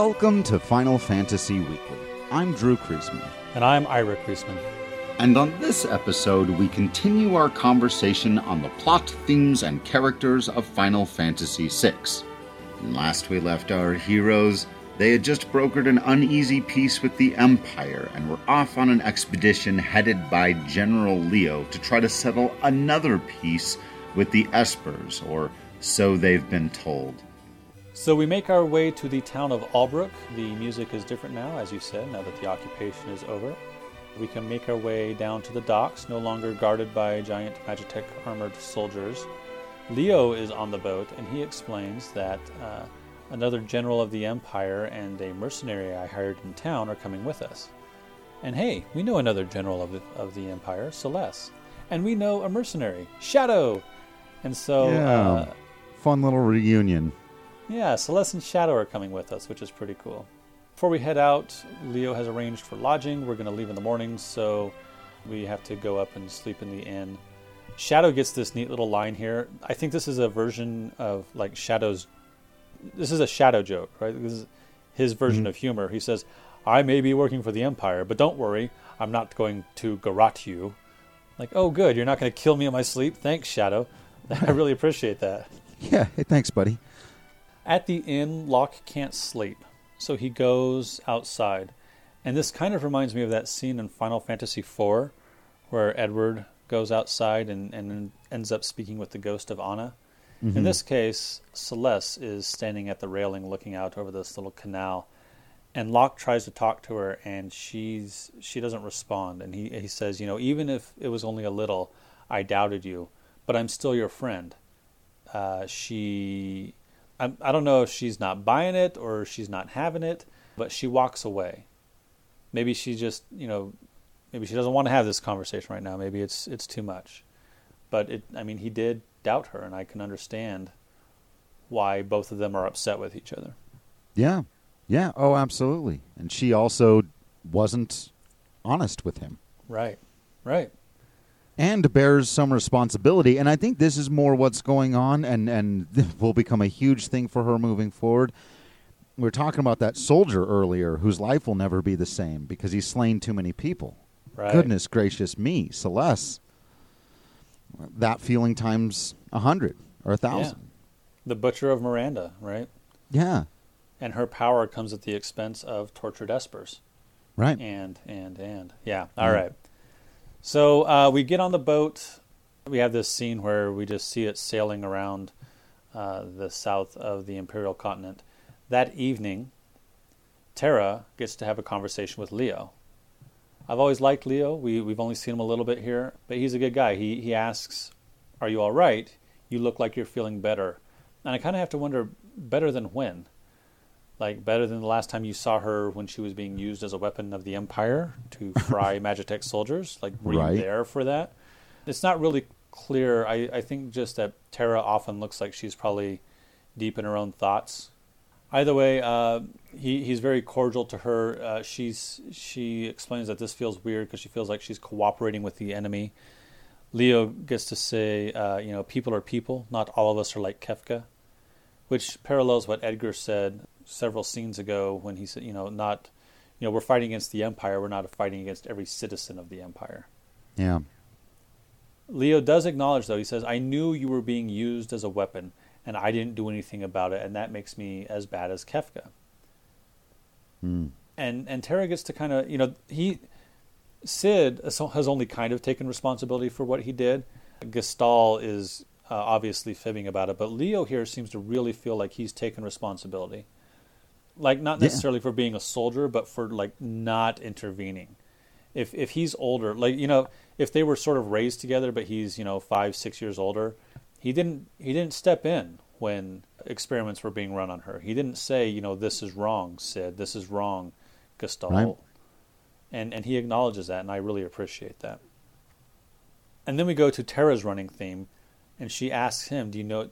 Welcome to Final Fantasy Weekly. I'm Drew Kreisman. And I'm Ira Kreisman. And on this episode, we continue our conversation on the plot, themes, and characters of Final Fantasy VI. And last we left our heroes, they had just brokered an uneasy peace with the Empire and were off on an expedition headed by General Leo to try to settle another peace with the Espers, or so they've been told. So we make our way to the town of Albrook. The music is different now, as you said, now that the occupation is over. We can make our way down to the docks, no longer guarded by giant Magitech armored soldiers. Leo is on the boat, and he explains that uh, another general of the Empire and a mercenary I hired in town are coming with us. And hey, we know another general of the, of the Empire, Celes. And we know a mercenary, Shadow. And so. Yeah. Uh, fun little reunion. Yeah, Celes and Shadow are coming with us, which is pretty cool. Before we head out, Leo has arranged for lodging. We're going to leave in the morning, so we have to go up and sleep in the inn. Shadow gets this neat little line here. I think this is a version of like Shadow's. This is a Shadow joke, right? This is his version mm-hmm. of humor. He says, "I may be working for the Empire, but don't worry, I'm not going to garrote you." Like, oh, good, you're not going to kill me in my sleep. Thanks, Shadow. I really appreciate that. Yeah, hey, thanks, buddy. At the inn, Locke can't sleep, so he goes outside. And this kind of reminds me of that scene in Final Fantasy IV where Edward goes outside and, and ends up speaking with the ghost of Anna. Mm-hmm. In this case, Celes is standing at the railing looking out over this little canal. And Locke tries to talk to her, and she's she doesn't respond. And he he says, you know, even if it was only a little, I doubted you, but I'm still your friend. Uh, she I, I don't know if she's not buying it or she's not having it, but she walks away. Maybe she just, you know, maybe she doesn't want to have this conversation right now. Maybe it's it's too much. But it, I mean, he did doubt her, and I can understand why both of them are upset with each other. Yeah, yeah, oh, absolutely. And she also wasn't honest with him. Right, right and bears some responsibility. And I think this is more what's going on, and and will become a huge thing for her moving forward. We were talking about that soldier earlier, whose life will never be the same because he's slain too many people. Right. Goodness gracious me, Celes. That feeling times a hundred or a thousand. Yeah. The butcher of Maranda, right? Yeah. And her power comes at the expense of tortured espers. Right. And and and yeah. All right. So uh, we get on the boat. We have this scene where we just see it sailing around uh, the south of the Imperial continent. That evening, Terra gets to have a conversation with Leo. I've always liked Leo. We, we've only seen him a little bit here, but he's a good guy. He, he asks, Are you all right? You look like you're feeling better. And I kind of have to wonder, better than when? Like better than the last time you saw her when she was being used as a weapon of the Empire to fry Magitech soldiers? Like, were right. you there for that? It's not really clear. I, I think just that Terra often looks like she's probably deep in her own thoughts. Either way, uh, he he's very cordial to her. Uh, she's she explains that this feels weird because she feels like she's cooperating with the enemy. Leo gets to say, uh, you know, people are people. Not all of us are like Kefka, which parallels what Edgar said several scenes ago when he said, you know, not, you know, we're fighting against the empire. We're not fighting against every citizen of the empire. Yeah. Leo does acknowledge, though. He says, "I knew you were being used as a weapon, and I didn't do anything about it, and that makes me as bad as Kefka." Mm. And and Terra gets to kind of, you know, he Cid has only kind of taken responsibility for what he did. Gestahl is uh, obviously fibbing about it, but Leo here seems to really feel like he's taken responsibility like not necessarily yeah. for being a soldier, but for like not intervening. If if he's older, like you know, if they were sort of raised together, but he's you know five six years older, he didn't he didn't step in when experiments were being run on her. He didn't say you know this is wrong, Cid. This is wrong, Gestahl. Right. And and he acknowledges that, and I really appreciate that. And then we go to Terra's running theme, and she asks him, "Do you know?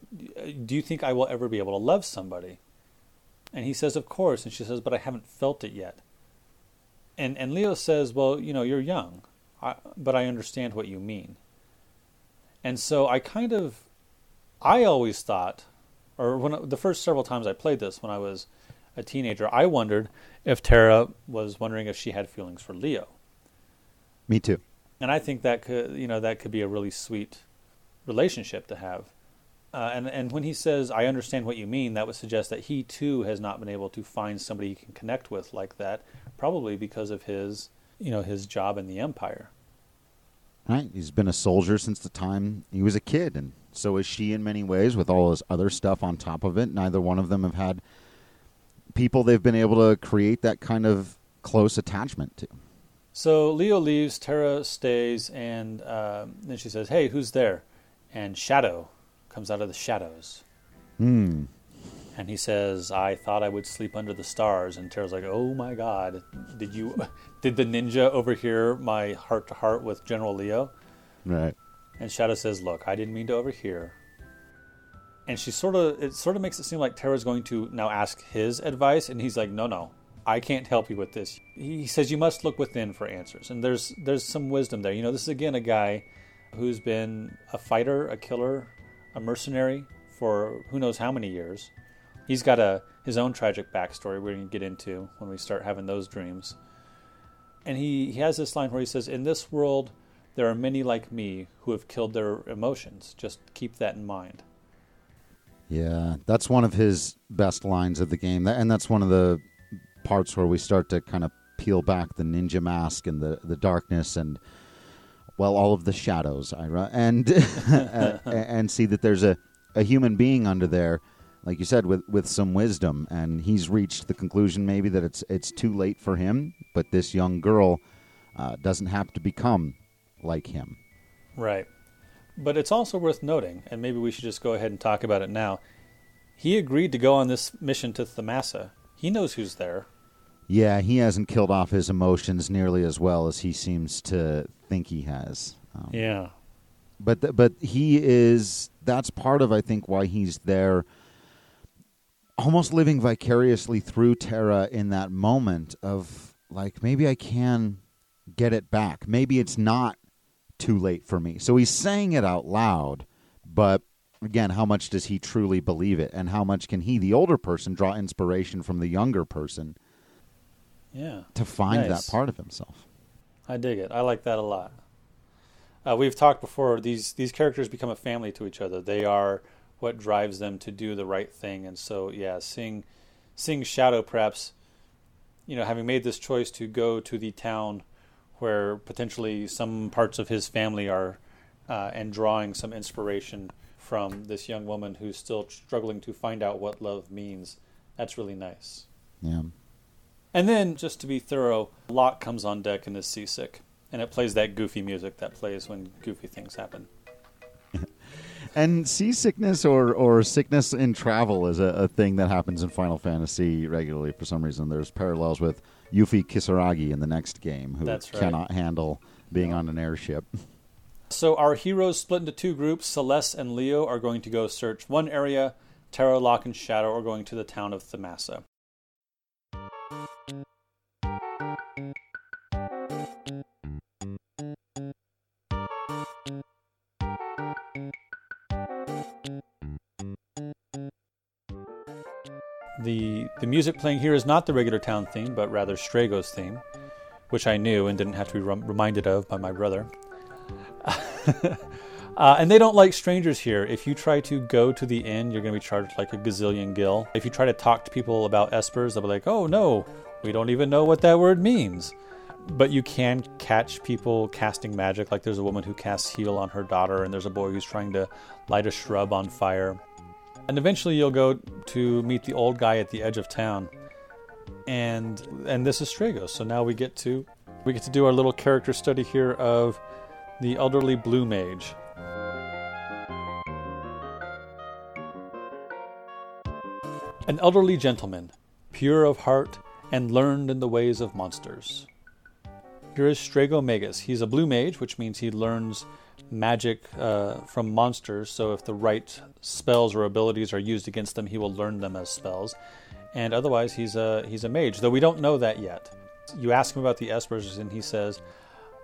Do you think I will ever be able to love somebody?" And he says, Of course. And she says, But I haven't felt it yet. And, and Leo says, Well, you know, you're young, I, but I understand what you mean. And so I kind of, I always thought, or when the first several times I played this when I was a teenager, I wondered if Terra was wondering if she had feelings for Leo. Me too. And I think that could, you know, that could be a really sweet relationship to have. Uh, and and when he says, "I understand what you mean," that would suggest that he too has not been able to find somebody he can connect with like that, probably because of his, you know, his job in the Empire. Right. He's been a soldier since the time he was a kid, and so is she in many ways, with all his other stuff on top of it. Neither one of them have had people they've been able to create that kind of close attachment to. So Leo leaves, Terra stays, and uh, then she says, "Hey, who's there?" And Shadow comes out of the shadows. Hmm. And he says, "I thought I would sleep under the stars." And Terra's like, "Oh my God, did you? Did the ninja overhear my heart to heart with General Leo?" Right. And Shadow says, "Look, I didn't mean to overhear." And she sort of it sort of makes it seem like Terra's going to now ask his advice, and he's like, "No, no, I can't help you with this." He says, "You must look within for answers." And there's there's some wisdom there. You know, this is again a guy who's been a fighter, a killer, a mercenary for who knows how many years. He's got a his own tragic backstory we're going to get into when we start having those dreams. And he, he has this line where he says, In this world, there are many like me who have killed their emotions. Just keep that in mind. Yeah, that's one of his best lines of the game, and that's one of the parts where we start to kind of peel back the ninja mask and the the darkness and well, all of the shadows, Ira, and and see that there's a, a human being under there, like you said, with, with some wisdom, and he's reached the conclusion maybe that it's it's too late for him, but this young girl uh, doesn't have to become like him. Right. But it's also worth noting, and maybe we should just go ahead and talk about it now. He agreed to go on this mission to Thamasa. He knows who's there. Yeah, he hasn't killed off his emotions nearly as well as he seems to think he has. Um, yeah. But th- but he is that's part of I think why he's there almost living vicariously through Terra in that moment of like maybe I can get it back. Maybe it's not too late for me. So he's saying it out loud, but again, how much does he truly believe it and how much can he the older person draw inspiration from the younger person? Yeah. To find nice. that part of himself. I dig it. I like that a lot. Uh, we've talked before. These these characters become a family to each other. They are what drives them to do the right thing. And so, yeah, seeing seeing Shadow perhaps, you know, having made this choice to go to the town where potentially some parts of his family are, uh, and drawing some inspiration from this young woman who's still struggling to find out what love means. That's really nice. Yeah. And then, just to be thorough, Locke comes on deck and is seasick. And it plays that goofy music that plays when goofy things happen. and seasickness or, or sickness in travel is a, a, thing that happens in Final Fantasy regularly for some reason. There's parallels with Yuffie Kisaragi in the next game, who right. cannot handle being on an airship. So our heroes split into two groups. Celes and Leo are going to go search one area. Terra, Locke, and Shadow are going to the town of Thamasa. The, the music playing here is not the regular town theme, but rather Strago's theme, which I knew and didn't have to be rem- reminded of by my brother. uh, and they don't like strangers here. If you try to go to the inn, you're going to be charged like a gazillion gil. If you try to talk to people about espers, they'll be like, oh no, we don't even know what that word means. But you can catch people casting magic, like there's a woman who casts heal on her daughter, and there's a boy who's trying to light a shrub on fire. And eventually you'll go to meet the old guy at the edge of town. And and this is Stragos. So now we get to we get to do our little character study here of the elderly blue mage. An elderly gentleman, pure of heart and learned in the ways of monsters. Here is Strago Magus. He's a blue mage, which means he learns magic uh, from monsters. So if the right spells or abilities are used against them, he will learn them as spells. And otherwise, he's a he's a mage. Though we don't know that yet. You ask him about the espers, and he says,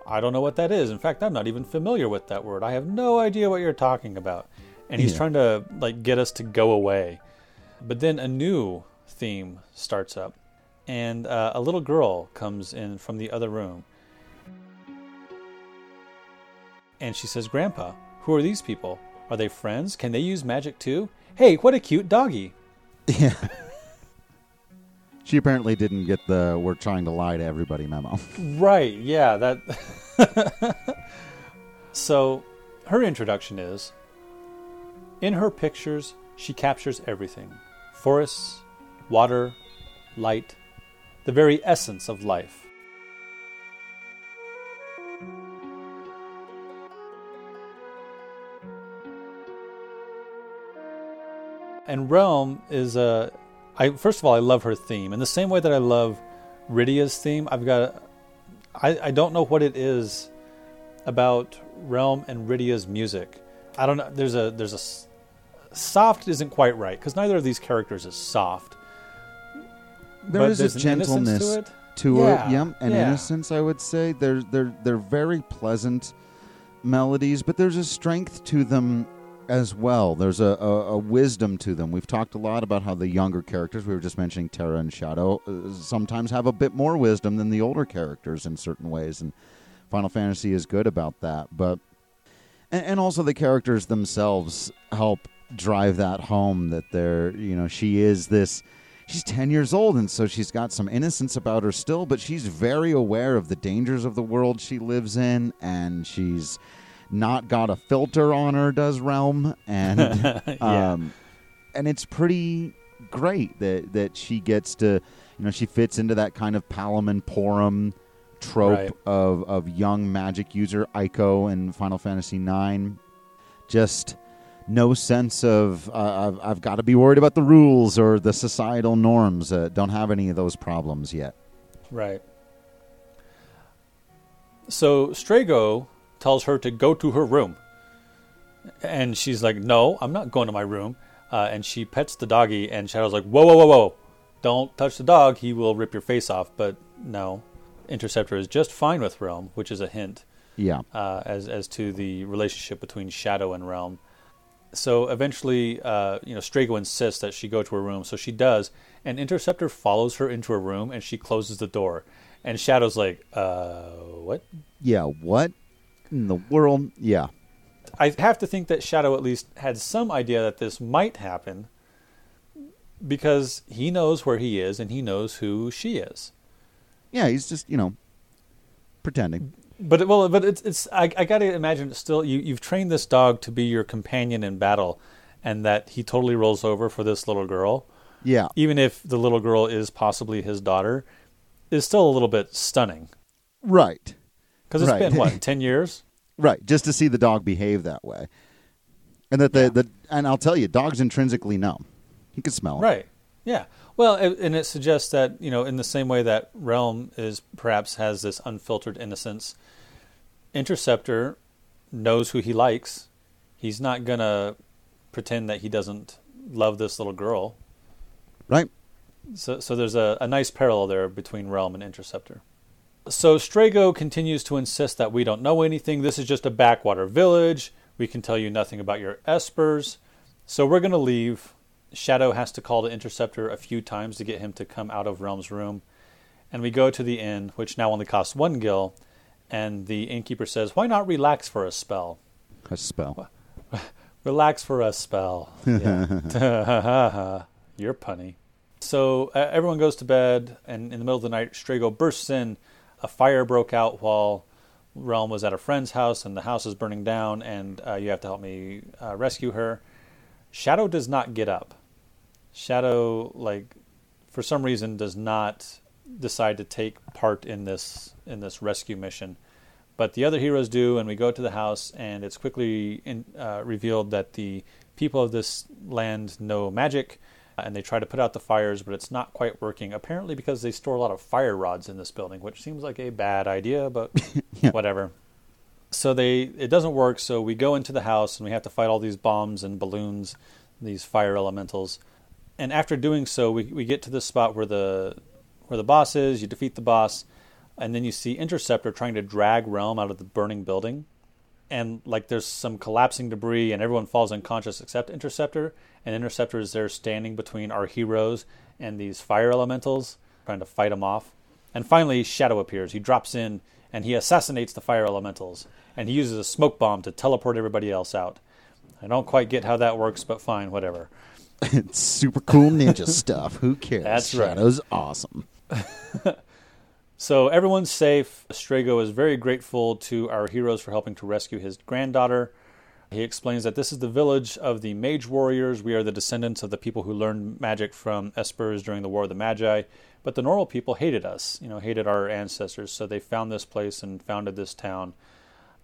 "I don't know what that is. In fact, I'm not even familiar with that word. I have no idea what you're talking about." And he's yeah. trying to like get us to go away. But then a new theme starts up, and uh, a little girl comes in from the other room. And she says, Grandpa, who are these people? Are they friends? Can they use magic too? Hey, what a cute doggy. Yeah. she apparently didn't get the we're trying to lie to everybody memo. Right, yeah, that. so, her introduction is In her pictures, she captures everything forests, water, light, the very essence of life. And Relm is a. I first of all, I love her theme in the same way that I love Rydia's theme. I've got. I I don't know what it is about Relm and Rydia's music. I don't know. There's a there's a soft isn't quite right because neither of these characters is soft. There But is a gentleness to it. to Yeah, it, yeah, and yeah. innocence. I would say they're they're they're very pleasant melodies, but there's a strength to them as well. There's a, a, a wisdom to them. We've talked a lot about how the younger characters, we were just mentioning Terra and Shadow, uh, sometimes have a bit more wisdom than the older characters in certain ways, and Final Fantasy is good about that. But and, and also the characters themselves help drive that home that they're you know she is this she's 10 years old and so she's got some innocence about her still but she's very aware of the dangers of the world she lives in and she's not got a filter on her does Relm and Yeah. um and it's pretty great that that she gets to you know she fits into that kind of Palom and Porom trope Right. of of young magic user Eiko in Final Fantasy 9 just no sense of uh, I've, I've got to be worried about the rules or the societal norms. Uh, don't have any of those problems yet. Right. So Strago tells her to go to her room. And she's like, No, I'm not going to my room. Uh, and she pets the doggy, and Shadow's like, Whoa, whoa, whoa, whoa. Don't touch the dog. He will rip your face off. But no. Interceptor is just fine with Relm, which is a hint Yeah, uh, as, as to the relationship between Shadow and Relm. So eventually, uh, you know, Strago insists that she go to her room, so she does, and Interceptor follows her into her room, and she closes the door, and Shadow's like, "Uh, what?" yeah. What in the world? Yeah, I have to think that Shadow at least had some idea that this might happen, because he knows where he is and he knows who she is. yeah. He's just you know pretending. But well, but it's it's I, I got to imagine it's still you you've trained this dog to be your companion in battle, and that he totally rolls over for this little girl. Yeah, even if the little girl is possibly his daughter, is still a little bit stunning right, because it's Right. been what ten years. right. Just to see the dog behave that way, and that the Yeah. the and I'll tell you, dogs intrinsically know. He can smell. Right. Yeah. Well, and it suggests that you know, in the same way that Relm is perhaps has this unfiltered innocence, Interceptor knows who he likes. He's not gonna pretend that he doesn't love this little girl. Right. So, so there's a, a nice parallel there between Relm and Interceptor. So Strago continues to insist that we don't know anything. This is just a backwater village. We can tell you nothing about your espers. So we're going to leave. Shadow has to call the Interceptor a few times to get him to come out of Relm's room. And we go to the inn, which now only costs one gil. And the innkeeper says, Why not relax for a spell? A spell. Relax for a spell. Yeah. You're punny. So uh, everyone goes to bed, and in the middle of the night, Strago bursts in. A fire broke out while Relm was at a friend's house, and the house is burning down, and uh, you have to help me uh, rescue her. Shadow does not get up. Shadow, like, for some reason, does not decide to take part in this in this rescue mission. But the other heroes do, and we go to the house, and it's quickly in, uh, revealed that the people of this land know magic, and they try to put out the fires, but it's not quite working. Apparently, because they store a lot of fire rods in this building, which seems like a bad idea, but Yeah. whatever. So they it doesn't work. So we go into the house, and we have to fight all these bombs and balloons, these fire elementals. And after doing so, we we get to the spot where the where the boss is. You defeat the boss, and then you see Interceptor trying to drag Relm out of the burning building. And like there's some collapsing debris, and everyone falls unconscious except Interceptor. And Interceptor is there standing between our heroes and these fire elementals, trying to fight them off. And finally, Shadow appears. He drops in and he assassinates the fire elementals. And he uses a smoke bomb to teleport everybody else out. I don't quite get how that works, but fine, whatever. It's super cool ninja stuff. Who cares? That's right. Shadow's awesome. So everyone's safe. Strago is very grateful to our heroes for helping to rescue his granddaughter. He explains that this is the village of the mage warriors. We are the descendants of the people who learned magic from espers during the War of the Magi. But the normal people hated us, you know, hated our ancestors. So they found this place and founded this town.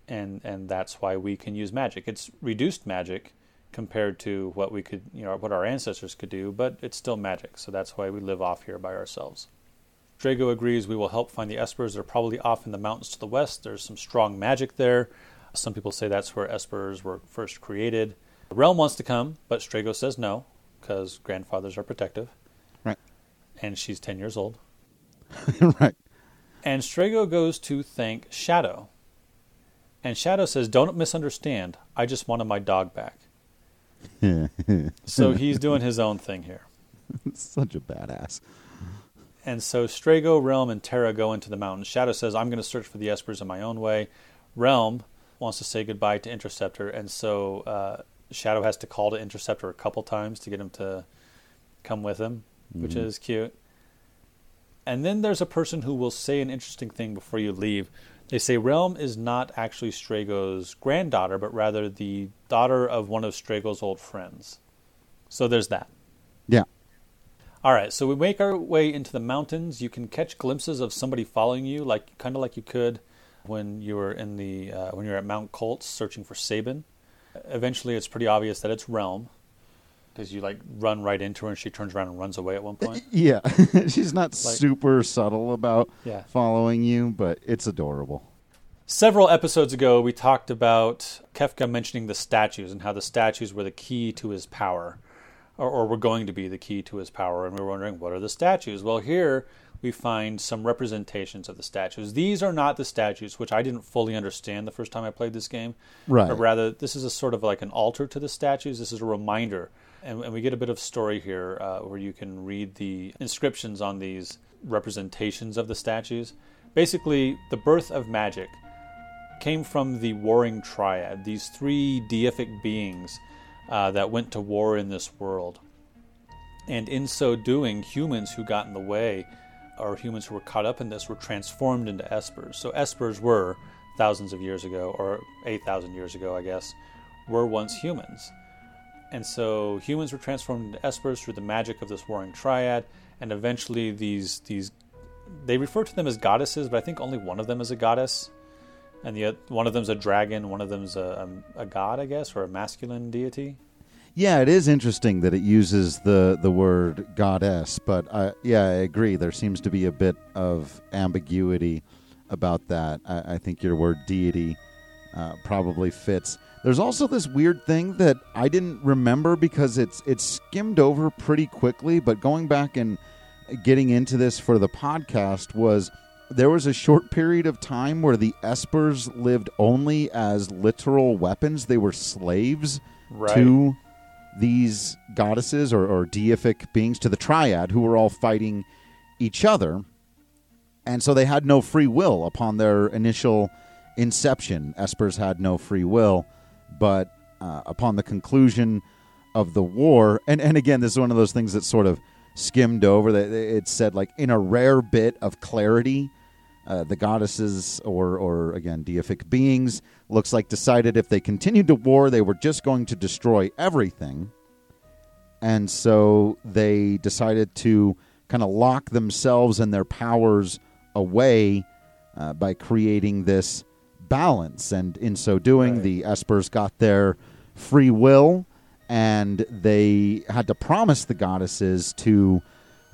And, and that's why we can use magic. It's reduced magic compared to what we could, you know, what our ancestors could do, but it's still magic. So that's why we live off here by ourselves. Strago agrees we will help find the espers. They're probably off in the mountains to the west. There's some strong magic there. Some people say that's where espers were first created. Relm wants to come, but Strago says no, because grandfathers are protective. Right. And she's 10 years old. right. And Strago goes to thank Shadow. And Shadow says, Don't misunderstand. I just wanted my dog back. so he's doing his own thing here. Such a badass. And so Strago, Relm, and Terra go into the mountains. Shadow says, I'm going to search for the Espers in my own way. Relm wants to say goodbye to Interceptor, and so uh, Shadow has to call to Interceptor a couple times to get him to come with him, mm-hmm. which is cute. And then there's a person who will say an interesting thing before you leave. They say Relm is not actually Strago's granddaughter, but rather the daughter of one of Strago's old friends. So there's that. Yeah. All right, so we make our way into the mountains. You can catch glimpses of somebody following you, like kind of like you could when you were in the uh, when you were at Mount Kolts searching for Sabin. Eventually, it's pretty obvious that it's Relm because you like run right into her and she turns around and runs away at one point. Yeah, she's not like, super subtle about yeah. following you, but it's adorable. Several episodes ago, we talked about Kefka mentioning the statues and how the statues were the key to his power or, or were going to be the key to his power. And we were wondering, what are the statues? Well, here we find some representations of the statues. These are not the statues, which I didn't fully understand the first time I played this game. Right. But rather, this is a sort of like an altar to the statues. This is a reminder. And, and we get a bit of story here uh, where you can read the inscriptions on these representations of the statues. Basically, the birth of magic came from the warring triad, these three deific beings uh, that went to war in this world. And in so doing, humans who got in the way, or humans who were caught up in this, were transformed into espers. So espers were, thousands of years ago, or 8,000 years ago, I guess, were once humans. And so humans were transformed into espers through the magic of this warring triad, and eventually these these they refer to them as goddesses, but I think only one of them is a goddess and the one of them's a dragon, one of them's a, a, a god, I guess, or a masculine deity. Yeah, it is interesting that it uses the the word goddess, but I, yeah, I agree. There seems to be a bit of ambiguity about that. I, I think your word deity uh, probably fits. There's also this weird thing that I didn't remember because it's it's skimmed over pretty quickly. But going back and getting into this for the podcast was there was a short period of time where the espers lived only as literal weapons. They were slaves right. to these goddesses or, or deific beings, to the triad, who were all fighting each other. And so they had no free will upon their initial inception. Espers had no free will, but uh, upon the conclusion of the war, and, and again, this is one of those things that sort of skimmed over. That it said like in a rare bit of clarity, uh, the goddesses, or, or again, deific beings, looks like decided if they continued to war, they were just going to destroy everything. And so they decided to kind of lock themselves and their powers away uh, by creating this balance. And in so doing, right. the Espers got their free will and they had to promise the goddesses to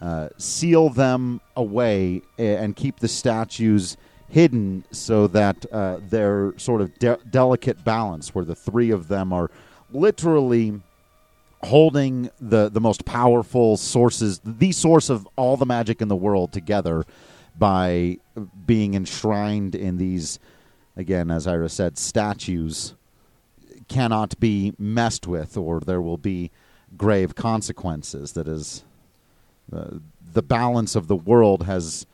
uh, seal them away and keep the statues hidden so that uh, they're sort of de- delicate balance where the three of them are literally holding the the most powerful sources the source of all the magic in the world together by being enshrined in these again as Ira said statues cannot be messed with or there will be grave consequences that is Uh, the balance of the world has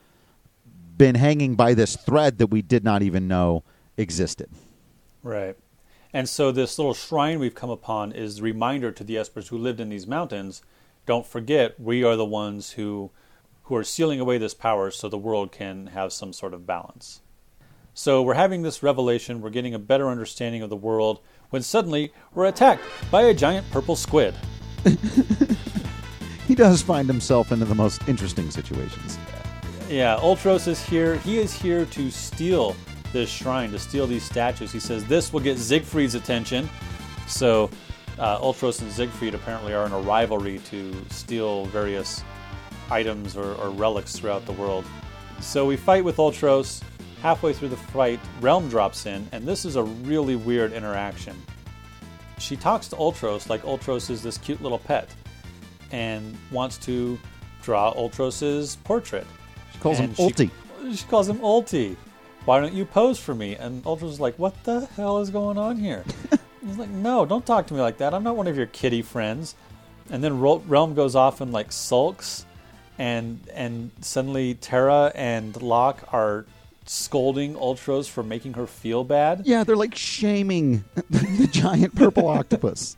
been hanging by this thread that we did not even know existed. Right. And so this little shrine we've come upon is the reminder to the Espers who lived in these mountains, don't forget we are the ones who who are sealing away this power so the world can have some sort of balance. So we're having this revelation, we're getting a better understanding of the world when suddenly we're attacked by a giant purple squid. he does find himself into the most interesting situations. Yeah, Ultros is here. He is here to steal this shrine, to steal these statues. He says this will get Siegfried's attention. So uh, Ultros and Siegfried apparently are in a rivalry to steal various items or, or relics throughout the world. So we fight with Ultros. Halfway through the fight, Relm drops in, and this is a really weird interaction. She talks to Ultros like Ultros is this cute little pet and wants to draw Ultros's portrait. She calls And him Ulti. She, she calls him Ulti. Why don't you pose for me? And Ultros is like, what the hell is going on here? He's like, no, don't talk to me like that. I'm not one of your kitty friends. And then Relm goes off and like sulks, and and suddenly Terra and Locke are scolding Ultros for making her feel bad. Yeah, they're like shaming the giant purple octopus.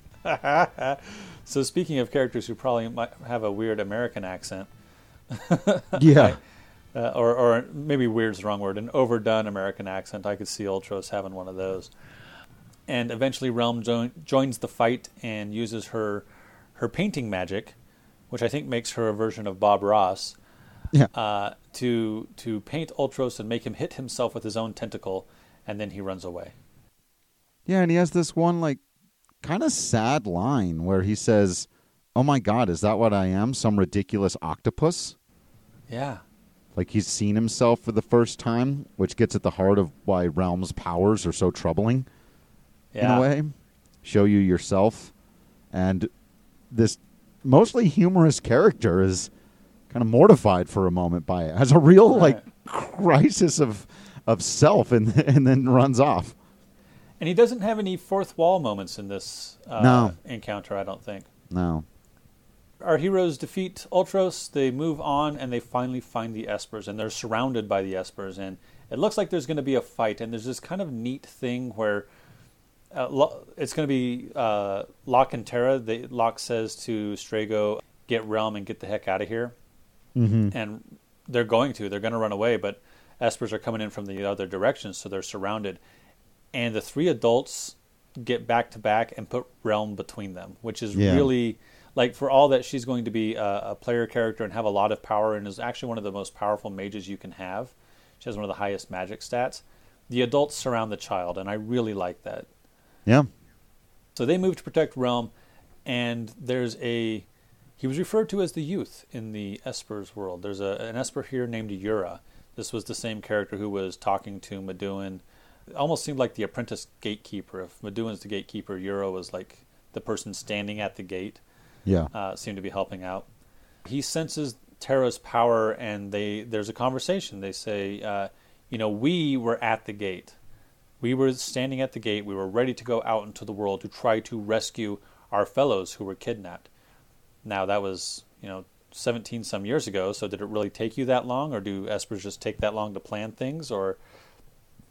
So speaking of characters who probably might have a weird American accent, Yeah. uh, or or maybe weird's the wrong word, an overdone American accent. I could see Ultros having one of those. And eventually, Relm jo- joins the fight and uses her her painting magic, which I think makes her a version of Bob Ross, Yeah. uh, to to paint Ultros and make him hit himself with his own tentacle, and then he runs away. Yeah, and he has this one like kind of sad line where he says, "Oh my god, is that what I am? Some ridiculous octopus?" Yeah, Like he's seen himself for the first time, which gets at the heart of why Relm's powers are so troubling yeah. in a way. Show you yourself and this mostly humorous character is kind of mortified for a moment by it. Has a real like crisis of of self and and then runs off. And he doesn't have any fourth wall moments in this uh, No. encounter, I don't think. No. Our heroes defeat Ultros, they move on, and they finally find the Espers, and they're surrounded by the Espers. And it looks like there's going to be a fight, and there's this kind of neat thing where uh, Lo- it's going to be uh, Locke and Terra. They, Locke says to Strago, get Relm and get the heck out of here. Mm-hmm. And they're going to. They're going to run away, but Espers are coming in from the other direction, so they're surrounded. And the three adults get back to back and put Relm between them, which is Yeah. really like for all that she's going to be a, a player character and have a lot of power and is actually one of the most powerful mages you can have. She has one of the highest magic stats. The adults surround the child, and I really like that. Yeah. So they move to protect Relm, and there's a. He was referred to as the youth in the Esper's world. There's a, an Esper here named Yura. This was the same character who was talking to Maduin. It almost seemed like the apprentice gatekeeper. If Maduin's the gatekeeper, Yura was like the person standing at the gate, Yeah. uh, seemed to be helping out. He senses Terra's power, and they there's a conversation. They say, uh, you know, we were at the gate. We were standing at the gate. We were ready to go out into the world to try to rescue our fellows who were kidnapped. Now that was, you know, 17 some years ago. So did it really take you that long, or do Espers just take that long to plan things, or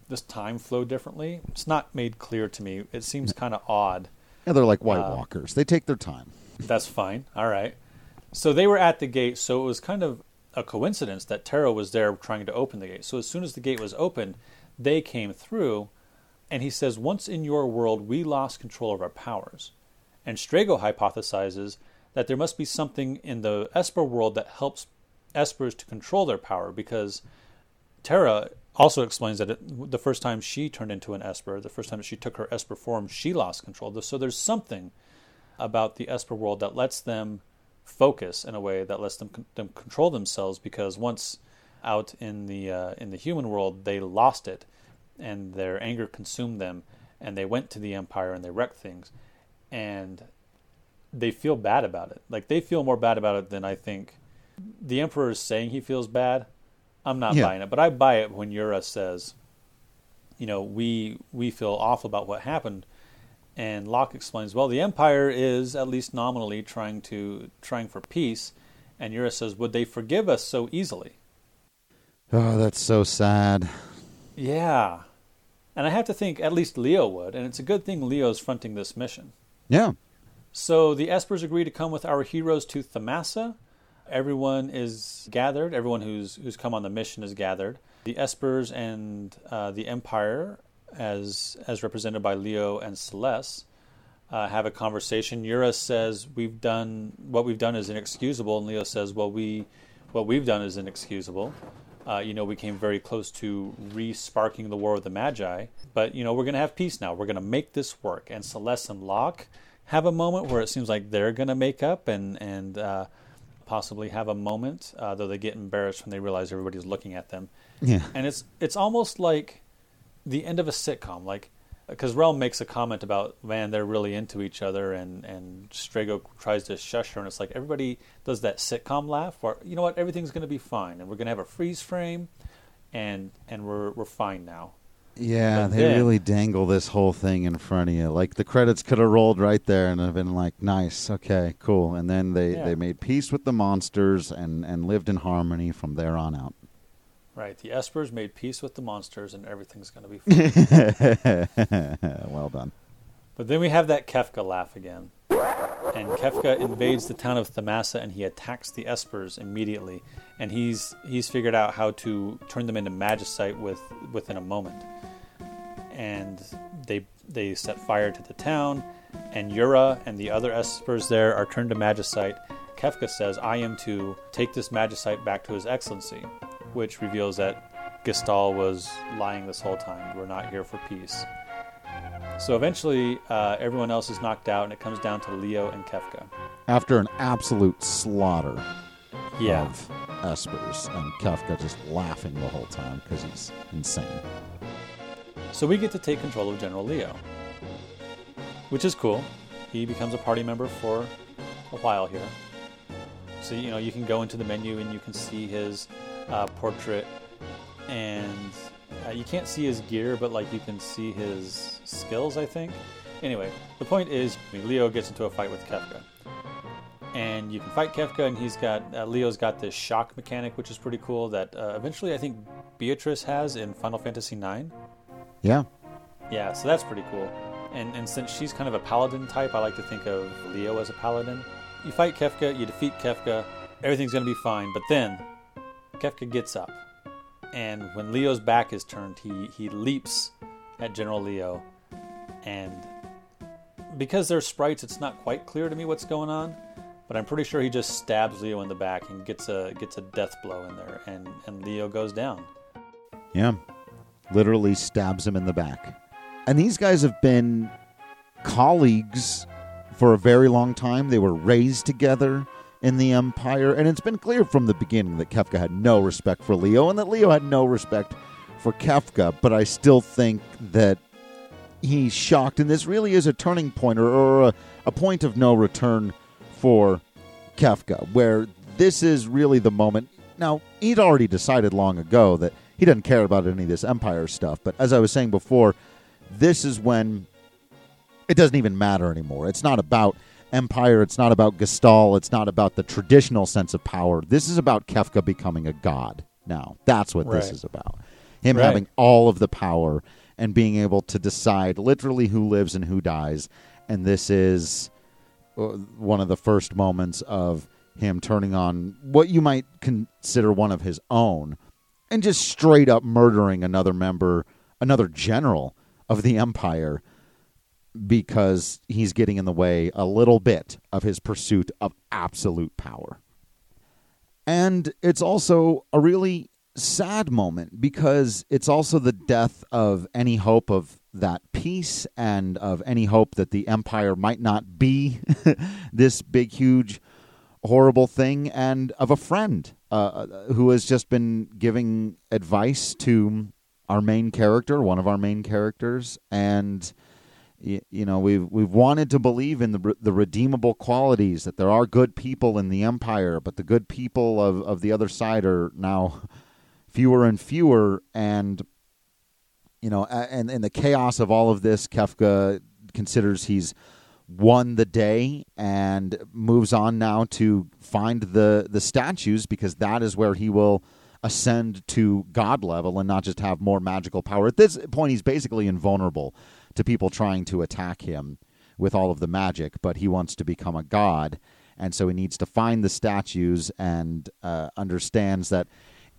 does time flow differently? It's not made clear to me. It seems kind of odd. Yeah, they're like White Uh, Walkers. They take their time. That's fine. All right. So they were at the gate, so it was kind of a coincidence that Taro was there trying to open the gate. So as soon as the gate was opened, they came through, and he says, Once in your world, we lost control of our powers. And Strago hypothesizes that there must be something in the Esper world that helps Espers to control their power because Terra also explains that it, the first time she turned into an Esper, the first time she took her Esper form, she lost control. So there's something about the Esper world that lets them focus in a way that lets them, them control themselves because once out in the uh, in the human world they lost it and their anger consumed them and they went to the empire and they wrecked things and they feel bad about it like they feel more bad about it than I think the emperor is saying he feels bad I'm not Yeah. buying it but I buy it when Yura says you know we we feel awful about what happened and Locke explains, well, the Empire is at least nominally trying to trying for peace, And Yura says, Would they forgive us so easily? Oh, that's so sad. Yeah. And I have to think at least Leo would, and it's a good thing Leo's fronting this mission. Yeah. So the Espers agree to come with our heroes to Thamasa. Everyone is gathered. Everyone who's who's come on the mission is gathered. The Espers and uh, the Empire, as as represented by Leo and Celes, uh, have a conversation. Yura says, "We've done what we've done is inexcusable," and Leo says, "Well, we what we've done is inexcusable." Uh, you know, we came very close to re-sparking the war of the Magi, but you know, we're going to have peace now. We're going to make this work. And Celes and Locke have a moment where it seems like they're going to make up and and uh, possibly have a moment, uh, though they get embarrassed when they realize everybody's looking at them. Yeah. And it's it's almost like the end of a sitcom, like because Relm makes a comment about man they're really into each other, and and Strago tries to shush her, and it's like everybody does that sitcom laugh, where you know what everything's going to be fine, and we're going to have a freeze frame, and and we're we're fine now. Yeah, But they then- really dangle this whole thing in front of you. Like the credits could have rolled right there and have been like, "Nice, okay, cool." And then they, Yeah. they made peace with the monsters and and lived in harmony from there on out. Right, the Espers made peace with the monsters, and everything's going to be fine. well done. But then we have that Kefka laugh again. And Kefka invades the town of Thamasa and he attacks the Espers immediately. And he's he's figured out how to turn them into magicite with within a moment. And they they set fire to the town, and Yura and the other Espers there are turned to magicite. Kefka says, I am to take this magicite back to his excellency, which reveals that Gestahl was lying this whole time. We're not here for peace. So eventually, uh, everyone else is knocked out, and it comes down to Leo and Kefka. After an absolute slaughter Yeah, of Espers and Kefka just laughing the whole time because he's insane. so we get to take control of General Leo, which is cool. He becomes a party member for a while here. So you know you can go into the menu and you can see his uh, portrait, and uh, you can't see his gear, but like you can see his skills. I think. Anyway, the point is Leo gets into a fight with Kefka. and you can fight Kefka, and he's got uh, Leo's got this shock mechanic, which is pretty cool. That uh, eventually I think Beatrix has in Final Fantasy IX. Yeah. Yeah, so that's pretty cool. And and since she's kind of a paladin type, I like to think of Leo as a paladin. You fight Kefka, you defeat Kefka, everything's gonna be fine. But then Kefka gets up, and when Leo's back is turned, he he leaps at General Leo, and because they're sprites, it's not quite clear to me what's going on. But I'm pretty sure he just stabs Leo in the back and gets a gets a death blow in there, and and Leo goes down. Yeah. Literally stabs him in the back. And these guys have been colleagues for a very long time. They were raised together in the Empire. And it's been clear from the beginning that Kefka had no respect for Leo and that Leo had no respect for Kefka. But I still think that he's shocked. And this really is a turning point or, or a, a point of no return for Kefka, where this is really the moment. Now, he'd already decided long ago that he doesn't care about any of this Empire stuff. But as I was saying before, this is when it doesn't even matter anymore. It's not about Empire. It's not about Gestahl. It's not about the traditional sense of power. This is about Kefka becoming a god now. That's what this is about. Him Right. having all of the power and being able to decide literally who lives and who dies. And this is uh, one of the first moments of him turning on what you might consider one of his own and just straight up murdering another member, another general of the Empire because he's getting in the way a little bit of his pursuit of absolute power. And it's also a really sad moment because it's also the death of any hope of that peace and of any hope that the empire might not be this big, huge, horrible thing, and of a friend uh, who has just been giving advice to our main character, one of our main characters, and y- you know we've we've wanted to believe in the the redeemable qualities that there are good people in the empire, but the good people of of the other side are now fewer and fewer, and you know, and in the chaos of all of this, Kefka considers he's won the day and moves on now to find the the statues because that is where he will ascend to god level and not just have more magical power. At this point he's basically invulnerable to people trying to attack him with all of the magic, but he wants to become a god and so he needs to find the statues and uh, understands that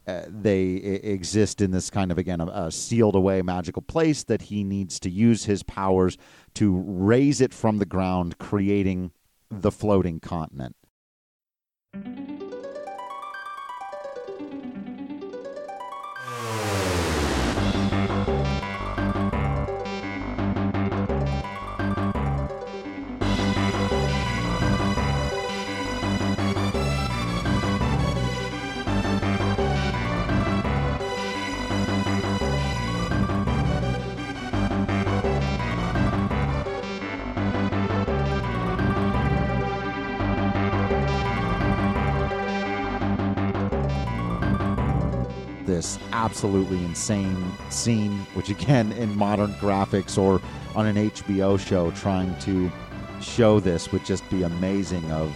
uh, they I- exist in this kind of again a, a sealed away magical place that he needs to use his powers to raise it from the ground creating the floating continent this absolutely insane scene, which again in modern graphics or on an HBO show trying to show this would just be amazing of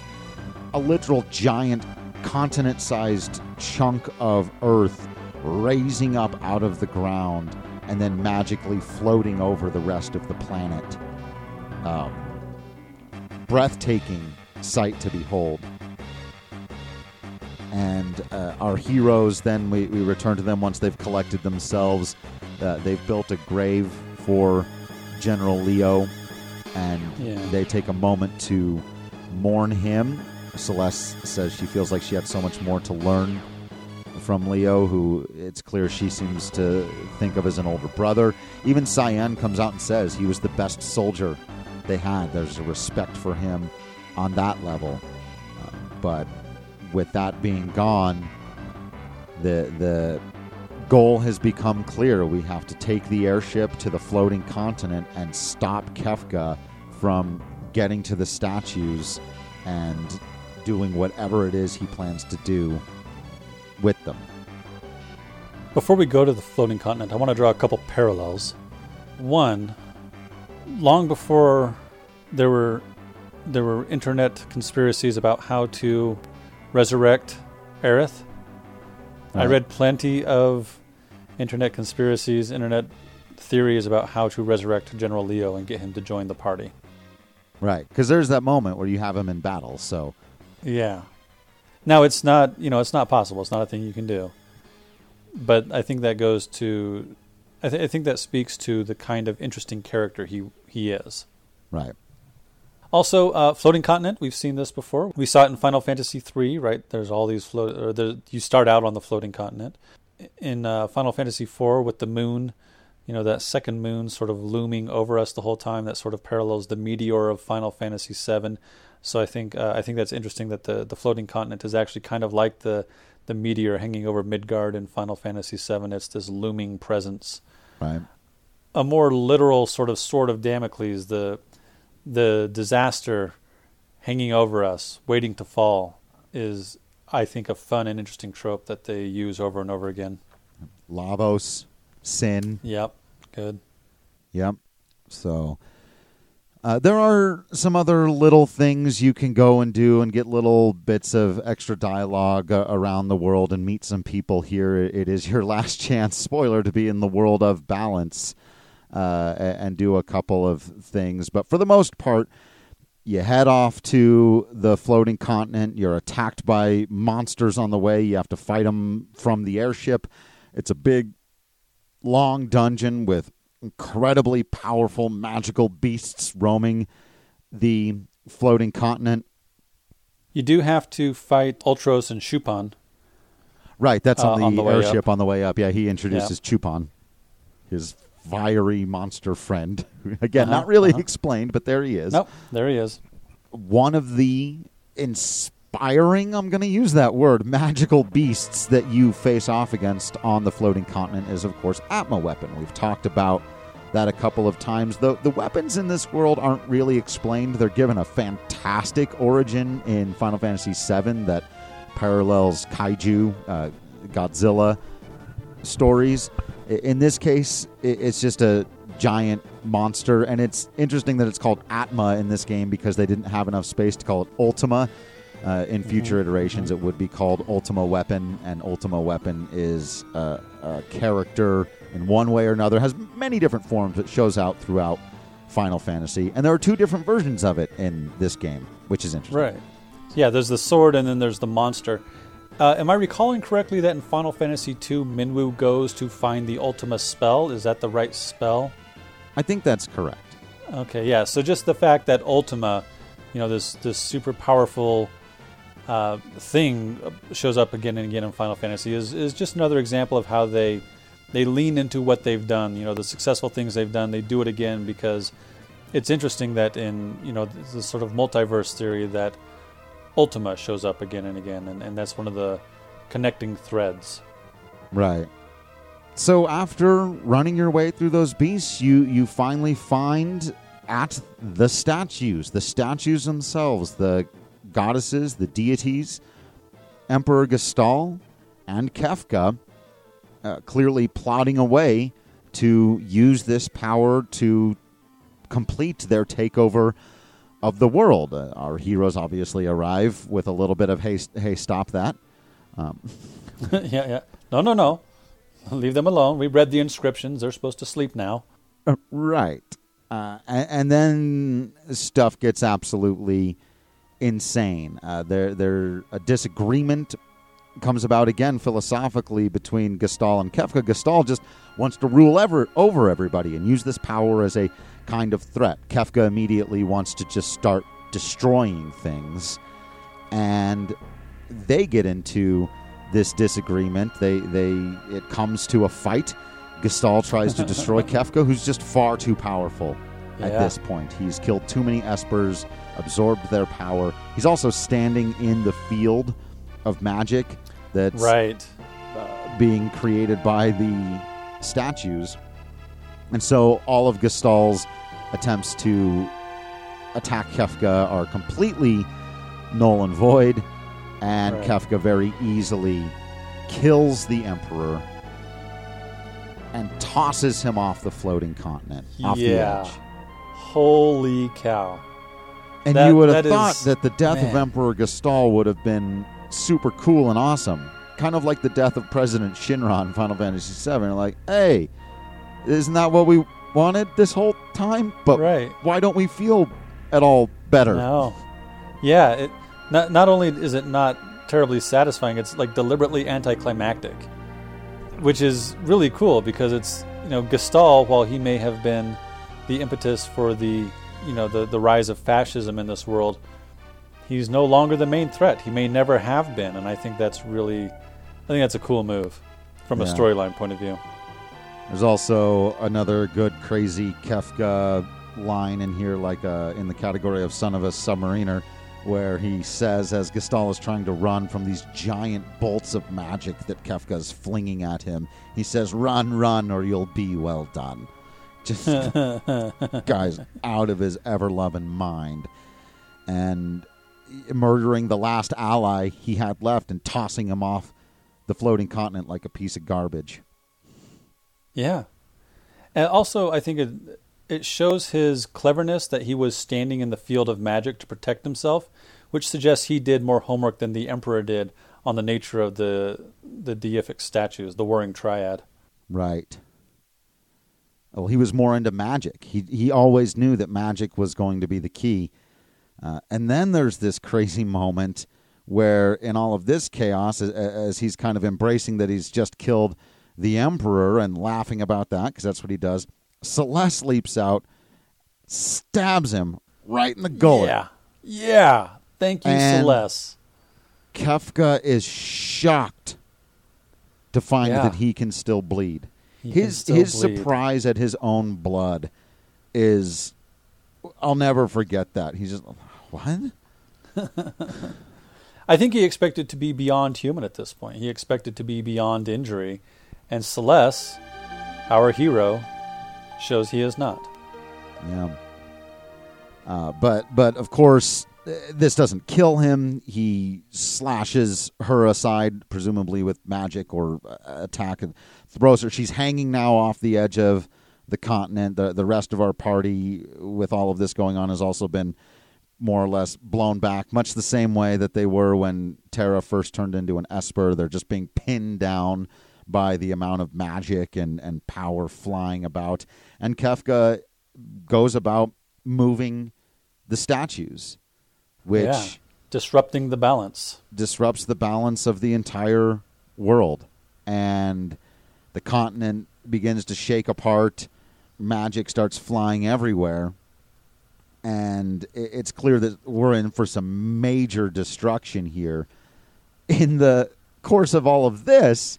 a literal giant continent sized chunk of earth raising up out of the ground and then magically floating over the rest of the planet. Um, breathtaking sight to behold and uh, our heroes then we, we return to them once they've collected themselves. Uh, they've built a grave for general leo and Yeah. they take a moment to mourn him. Celes says she feels like she had so much more to learn from leo who it's clear she seems to think of as an older brother. Even cyan comes out and says he was the best soldier they had. There's a respect for him on that level. Uh, but with that being gone, the the goal has become clear. We have to take the airship to the floating continent and stop Kefka from getting to the statues and doing whatever it is he plans to do with them. Before we go to the floating continent, I want to draw a couple parallels. One, long before there were there were internet conspiracies about how to resurrect Aerith. I read plenty of internet conspiracies, internet theories about how to resurrect General Leo and get him to join the party. Right, because there's that moment where you have him in battle. So Yeah. Now it's not, you know, it's not possible. It's not a thing you can do. But I think that goes to, I, th- I think that speaks to the kind of interesting character he he is. right, Also, uh, floating continent. We've seen this before. We saw it in Final Fantasy III. Right? There's all these float. Or there, you start out on the floating continent. In uh, Final Fantasy IV, with the moon, you know that second moon sort of looming over us the whole time. That sort of parallels the meteor of Final Fantasy VII. So I think uh, I think that's interesting that the the floating continent is actually kind of like the the meteor hanging over Midgar in Final Fantasy VII. It's this looming presence right, a more literal sort of sword of Damocles, the the disaster hanging over us, waiting to fall, is I think a fun and interesting trope that they use over and over again. Lavos, Sin. Yep, good. Yep. So uh, there are some other little things you can go and do and get little bits of extra dialogue uh, around the world and meet some people here. It is your last chance, spoiler, to be in the world of balance uh, and do a couple of things. But for the most part, you head off to the floating continent. You're attacked by monsters on the way. You have to fight them from the airship. It's a big, long dungeon with incredibly powerful magical beasts roaming the floating continent. You do have to fight Ultros and Chupon. Right, that's Uh, on the, on the airship up. on the way up. Yeah, he introduces Chupon, his fiery monster friend. Again, Uh-huh, not really uh-huh. explained, but there he is. Nope, there he is. One of the inspiring, I'm going to use that word, magical beasts that you face off against on the floating continent is, of course, Atma Weapon. We've talked about that a couple of times. The, the weapons in this world aren't really explained. They're given a fantastic origin in Final Fantasy VII that parallels kaiju, uh, Godzilla stories. In this case, it's just a giant monster. And it's interesting that it's called Atma in this game because they didn't have enough space to call it Ultima. Uh, in future iterations, it would be called Ultima Weapon, and Ultima Weapon is a, a character in one way or another, has many different forms that shows out throughout Final Fantasy. And there are two different versions of it in this game, which is interesting. Right. Yeah, there's the sword and then there's the monster. Uh, am I recalling correctly that in Final Fantasy II, Minwu goes to find the Ultima spell? Is that the right spell? I think that's correct. Okay, yeah. So just the fact that Ultima, you know, this this super powerful uh, thing shows up again and again in Final Fantasy is is just another example of how they they lean into what they've done. You know, the successful things they've done, they do it again because it's interesting that in you know the sort of multiverse theory that Ultima shows up again and again, and, and that's one of the connecting threads. Right. So after running your way through those beasts, you you finally find at the statues, the statues themselves, the goddesses, the deities, Emperor Gestahl and Kefka, uh, clearly plotting away to use this power to complete their takeover of the world. Uh, our heroes obviously arrive with a little bit of hey, hey, stop that. Um. yeah, yeah. No, no, no. Leave them alone. We read the inscriptions. They're supposed to sleep now. Uh, right. Uh, and, and, then stuff gets absolutely insane. Uh, there, there, a disagreement comes about again philosophically between Gestahl and Kefka. Gestahl just wants to rule ever over everybody and use this power as a kind of threat. Kefka immediately wants to just start destroying things, and they get into this disagreement. They they it comes to a fight. Gestahl tries to destroy Kefka, who's just far too powerful at this point. He's killed too many Espers, absorbed their power. He's also standing in the field of magic that's Right. Uh, being created by the statues. And so all of Gestahl's attempts to attack Kefka are completely null and void, and Right. Kefka very easily kills the Emperor and tosses him off the floating continent, off the edge. Holy cow. And That- you would have thought is- that the death of. Emperor Gestahl would have been super cool and awesome. Kind of like the death of President Shinra in Final Fantasy VII. Like, hey, isn't that what we wanted this whole time? But Right. why don't we feel at all better? No. Yeah, it not not only is it not terribly satisfying, it's like deliberately anticlimactic. Which is really cool because it's you know, Gestahl, while he may have been the impetus for the you know, the, the rise of fascism in this world, he's no longer the main threat. He may never have been, and I think that's really I think that's a cool move from a storyline point of view. There's also another good, crazy Kefka line in here, like uh, in the category of Son of a Submariner, where he says, as Gestahl is trying to run from these giant bolts of magic that Kefka's flinging at him, he says, Run, run, or you'll be well done. Just guy's out of his ever loving mind. And murdering the last ally he had left and tossing him off the floating continent like a piece of garbage. Yeah. And also, I think it it shows his cleverness that he was standing in the field of magic to protect himself, which suggests he did more homework than the emperor did on the nature of the the deific statues, the warring triad. Right. Well, he was more into magic. He he always knew that magic was going to be the key. Uh, and then there's this crazy moment where, in all of this chaos, as, as he's kind of embracing that he's just killed the emperor and laughing about that because that's what he does. Celes leaps out, stabs him right in the gullet. Yeah. Yeah. Thank you, And- Celes. Kefka is shocked to find Yeah. that he can still bleed. He his still his bleed. surprise at his own blood is I'll never forget that. He's just what? I think he expected to be beyond human at this point. He expected to be beyond injury, and Celes, our hero, shows he is not. Yeah. Uh, but but of course uh, this doesn't kill him. He slashes her aside, presumably with magic or uh, attack, and throws her. She's hanging now off the edge of the continent. The the rest of our party, with all of this going on, has also been more or less blown back, much the same way that they were when Terra first turned into an Esper. They're just being pinned down by the amount of magic and, and power flying about. And Kefka goes about moving the statues, which Yeah. Disrupting the balance. disrupts the balance of the entire world. And the continent begins to shake apart. Magic starts flying everywhere. And it's clear that we're in for some major destruction here. In the course of all of this,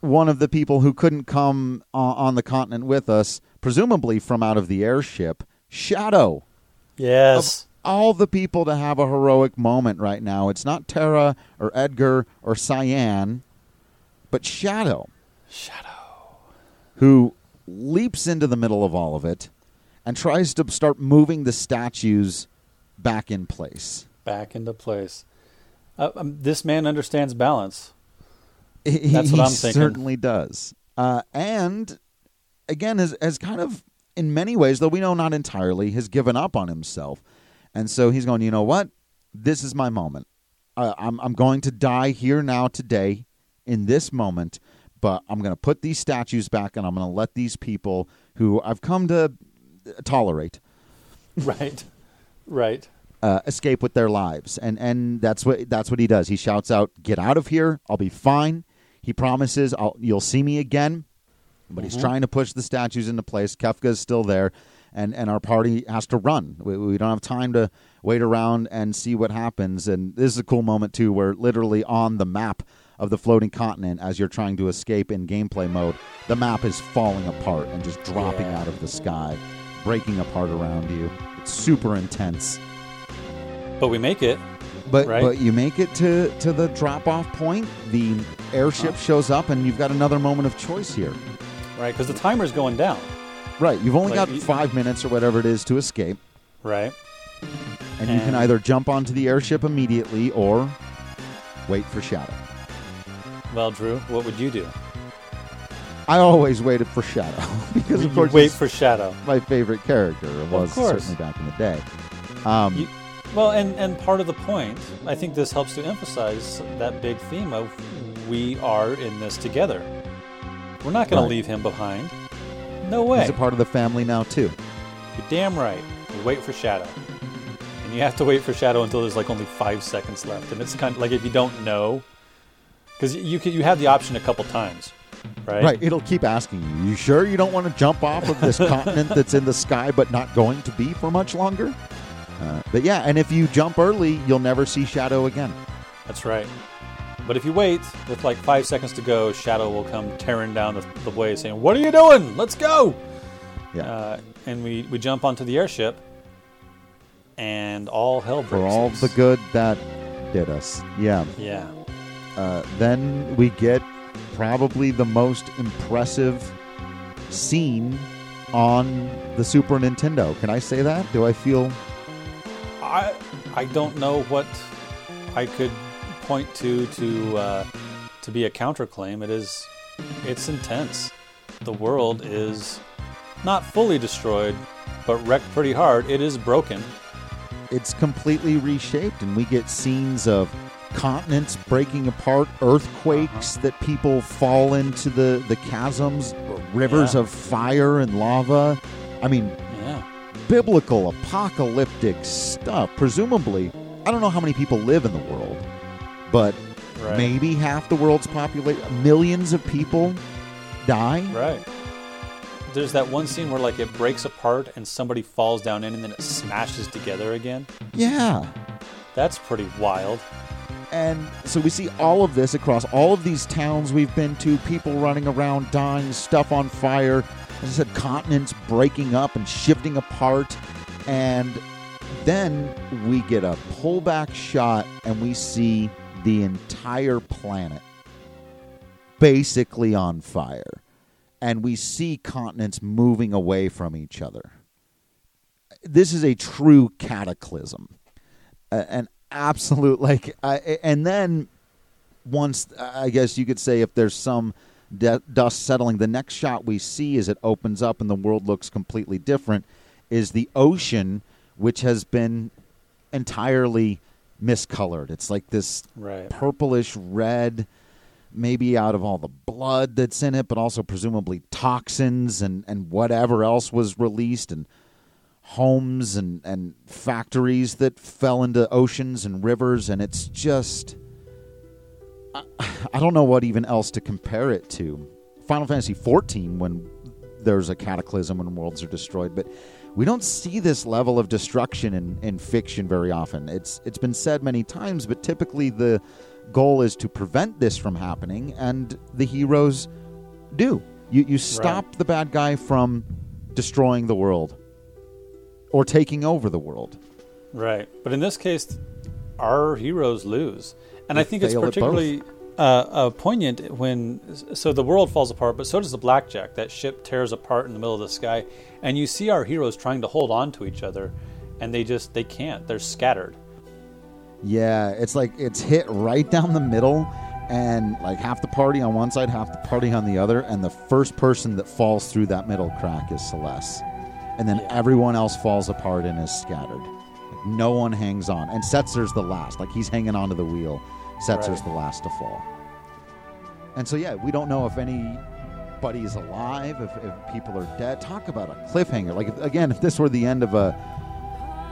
one of the people who couldn't come on the continent with us, presumably from out of the airship, Shadow Yes. all the people to have a heroic moment right now. It's not Terra or Edgar or Cyan, but Shadow, Shadow. who leaps into the middle of all of it and tries to start moving the statues back in place. Back into place. Uh, um, this man understands balance. He, That's what I'm thinking. certainly does. Uh, and again, has, has kind of, in many ways, though we know not entirely, has given up on himself. And so he's going, you know what? This is my moment. Uh, I'm, I'm going to die here now today in this moment, but I'm going to put these statues back and I'm going to let these people who I've come to tolerate Right. right. uh, escape with their lives, and and that's what that's what he does. He shouts out, "Get out of here! I'll be fine." He promises, I'll, "You'll see me again," but he's trying to push the statues into place. Kefka's still there, and and our party has to run. We, we don't have time to wait around and see what happens. And this is a cool moment too, where literally on the map of the floating continent, as you're trying to escape in gameplay mode, the map is falling apart and just dropping Yeah. out of the sky, breaking apart around you. It's super intense. But we make it. But Right. but you make it to to the drop off point. The airship uh-huh. shows up, and you've got another moment of choice here. Right. Because the timer's going down. Right, you've only Like, got you- five minutes or whatever it is to escape, Right. and you can And- either jump onto the airship immediately or wait for Shadow. Well, Drew, what would you do? I always waited for Shadow because, of You course, wait for Shadow. my favorite character. It was certainly back in the day. Um, You- Well, and, and part of the point, I think this helps to emphasize that big theme of we are in this together. We're not going Right. to leave him behind. No way. he's a part of the family now too. You're damn right. You wait for Shadow. And you have to wait for Shadow until there's like only five seconds left. And it's kind of like if you don't know, because you can, you have the option a couple times, right? Right, it'll keep asking you. You sure you don't want to jump off of this continent that's in the sky but not going to be for much longer? Uh, but yeah, and if you jump early, you'll never see Shadow again. That's right. But if you wait with like five seconds to go, Shadow will come tearing down the, the way saying, What are you doing? Let's go! Yeah. Uh, and we, we jump onto the airship, and all hell breaks For all loose. the good that did us. Yeah. Yeah. Uh, then we get probably the most impressive scene on the Super Nintendo. Can I say that? Do I feel I I don't know what I could point to to uh, to be a counterclaim. It is it's intense. The world is not fully destroyed, but wrecked pretty hard. It is broken. it's completely reshaped and we get scenes of continents breaking apart earthquakes Uh-huh. that people fall into the the chasms rivers Yeah. of fire and lava i mean Yeah. biblical apocalyptic stuff presumably i don't know how many people live in the world but Right. maybe half the world's population millions of people die Right. There's that one scene where like it breaks apart and somebody falls down in and then it smashes together again. yeah That's pretty wild. And so we see all of this across all of these towns we've been to, people running around, dying, stuff on fire. As I said, continents breaking up and shifting apart. And then we get a pullback shot and we see the entire planet basically on fire. And we see continents moving away from each other. This is a true cataclysm a- an absolute like I and then once i guess you could say if there's some de- dust settling. The next shot we see as it opens up and the world looks completely different is the ocean, which has been entirely miscolored. It's like this Right. purplish red, maybe out of all the blood that's in it, but also presumably toxins and, and whatever else was released and homes and, and factories that fell into oceans and rivers. And it's just. I, I don't know what even else to compare it to. Final Fantasy XIV, when there's a cataclysm and worlds are destroyed, but we don't see this level of destruction in, in fiction very often. It's it's been said many times, but typically the goal is to prevent this from happening, and the heroes do. You you stop the bad guy from destroying the world or taking over the world. Right. But in this case, our heroes lose. And They I think it's fail at both. particularly uh, uh, poignant when. So the world falls apart, but so does the Blackjack. That ship tears apart in the middle of the sky. And you see our heroes trying to hold on to each other, and they just they can't. They're scattered. Yeah, it's like it's hit right down the middle, and like half the party on one side, half the party on the other, and the first person that falls through that middle crack is Celes, and then Yeah. everyone else falls apart and is scattered. Like, no one hangs on, and Setzer's the last. Like he's hanging onto the wheel. Setzer's Right. the last to fall. And so yeah, we don't know if anybody is alive, if, if people are dead. Talk about a cliffhanger. Like if, again, if this were the end of a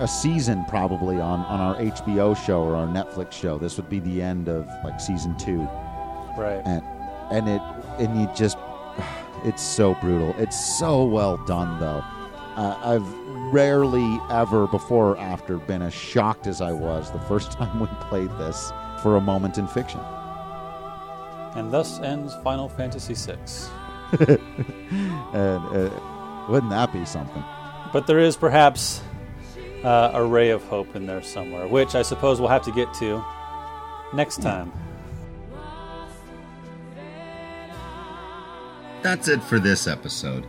a season probably on, on our HBO show or our Netflix show. This would be the end of like season two, Right. and and it and you just it's so brutal. It's so well done though. Uh, I've rarely ever before or after been as shocked as I was the first time we played this for a moment in fiction. And thus ends Final Fantasy VI. And uh, wouldn't that be something? But there is perhaps uh, a ray of hope in there somewhere, which I suppose we'll have to get to next time. That's it for this episode.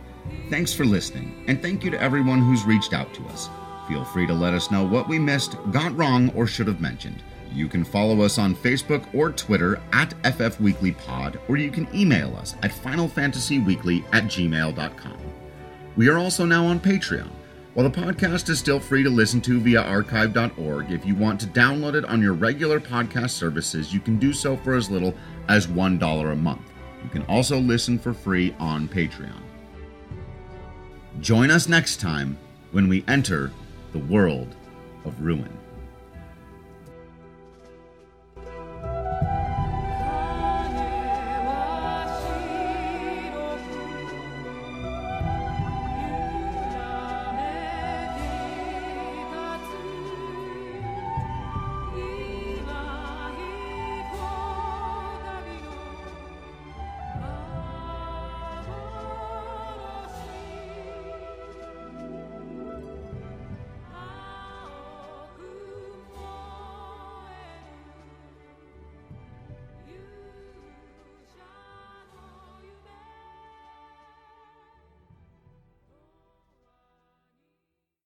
Thanks for listening, and thank you to everyone who's reached out to us. Feel free to let us know what we missed, got wrong, or should have mentioned. You can follow us on Facebook or Twitter at FFWeeklyPod, or you can email us at FinalFantasyWeekly at gmail.com. We are also now on Patreon. While the podcast is still free to listen to via archive.org, if you want to download it on your regular podcast services, you can do so for as little as $1 a month. You can also listen for free on Patreon. Join us next time when we enter the world of ruin.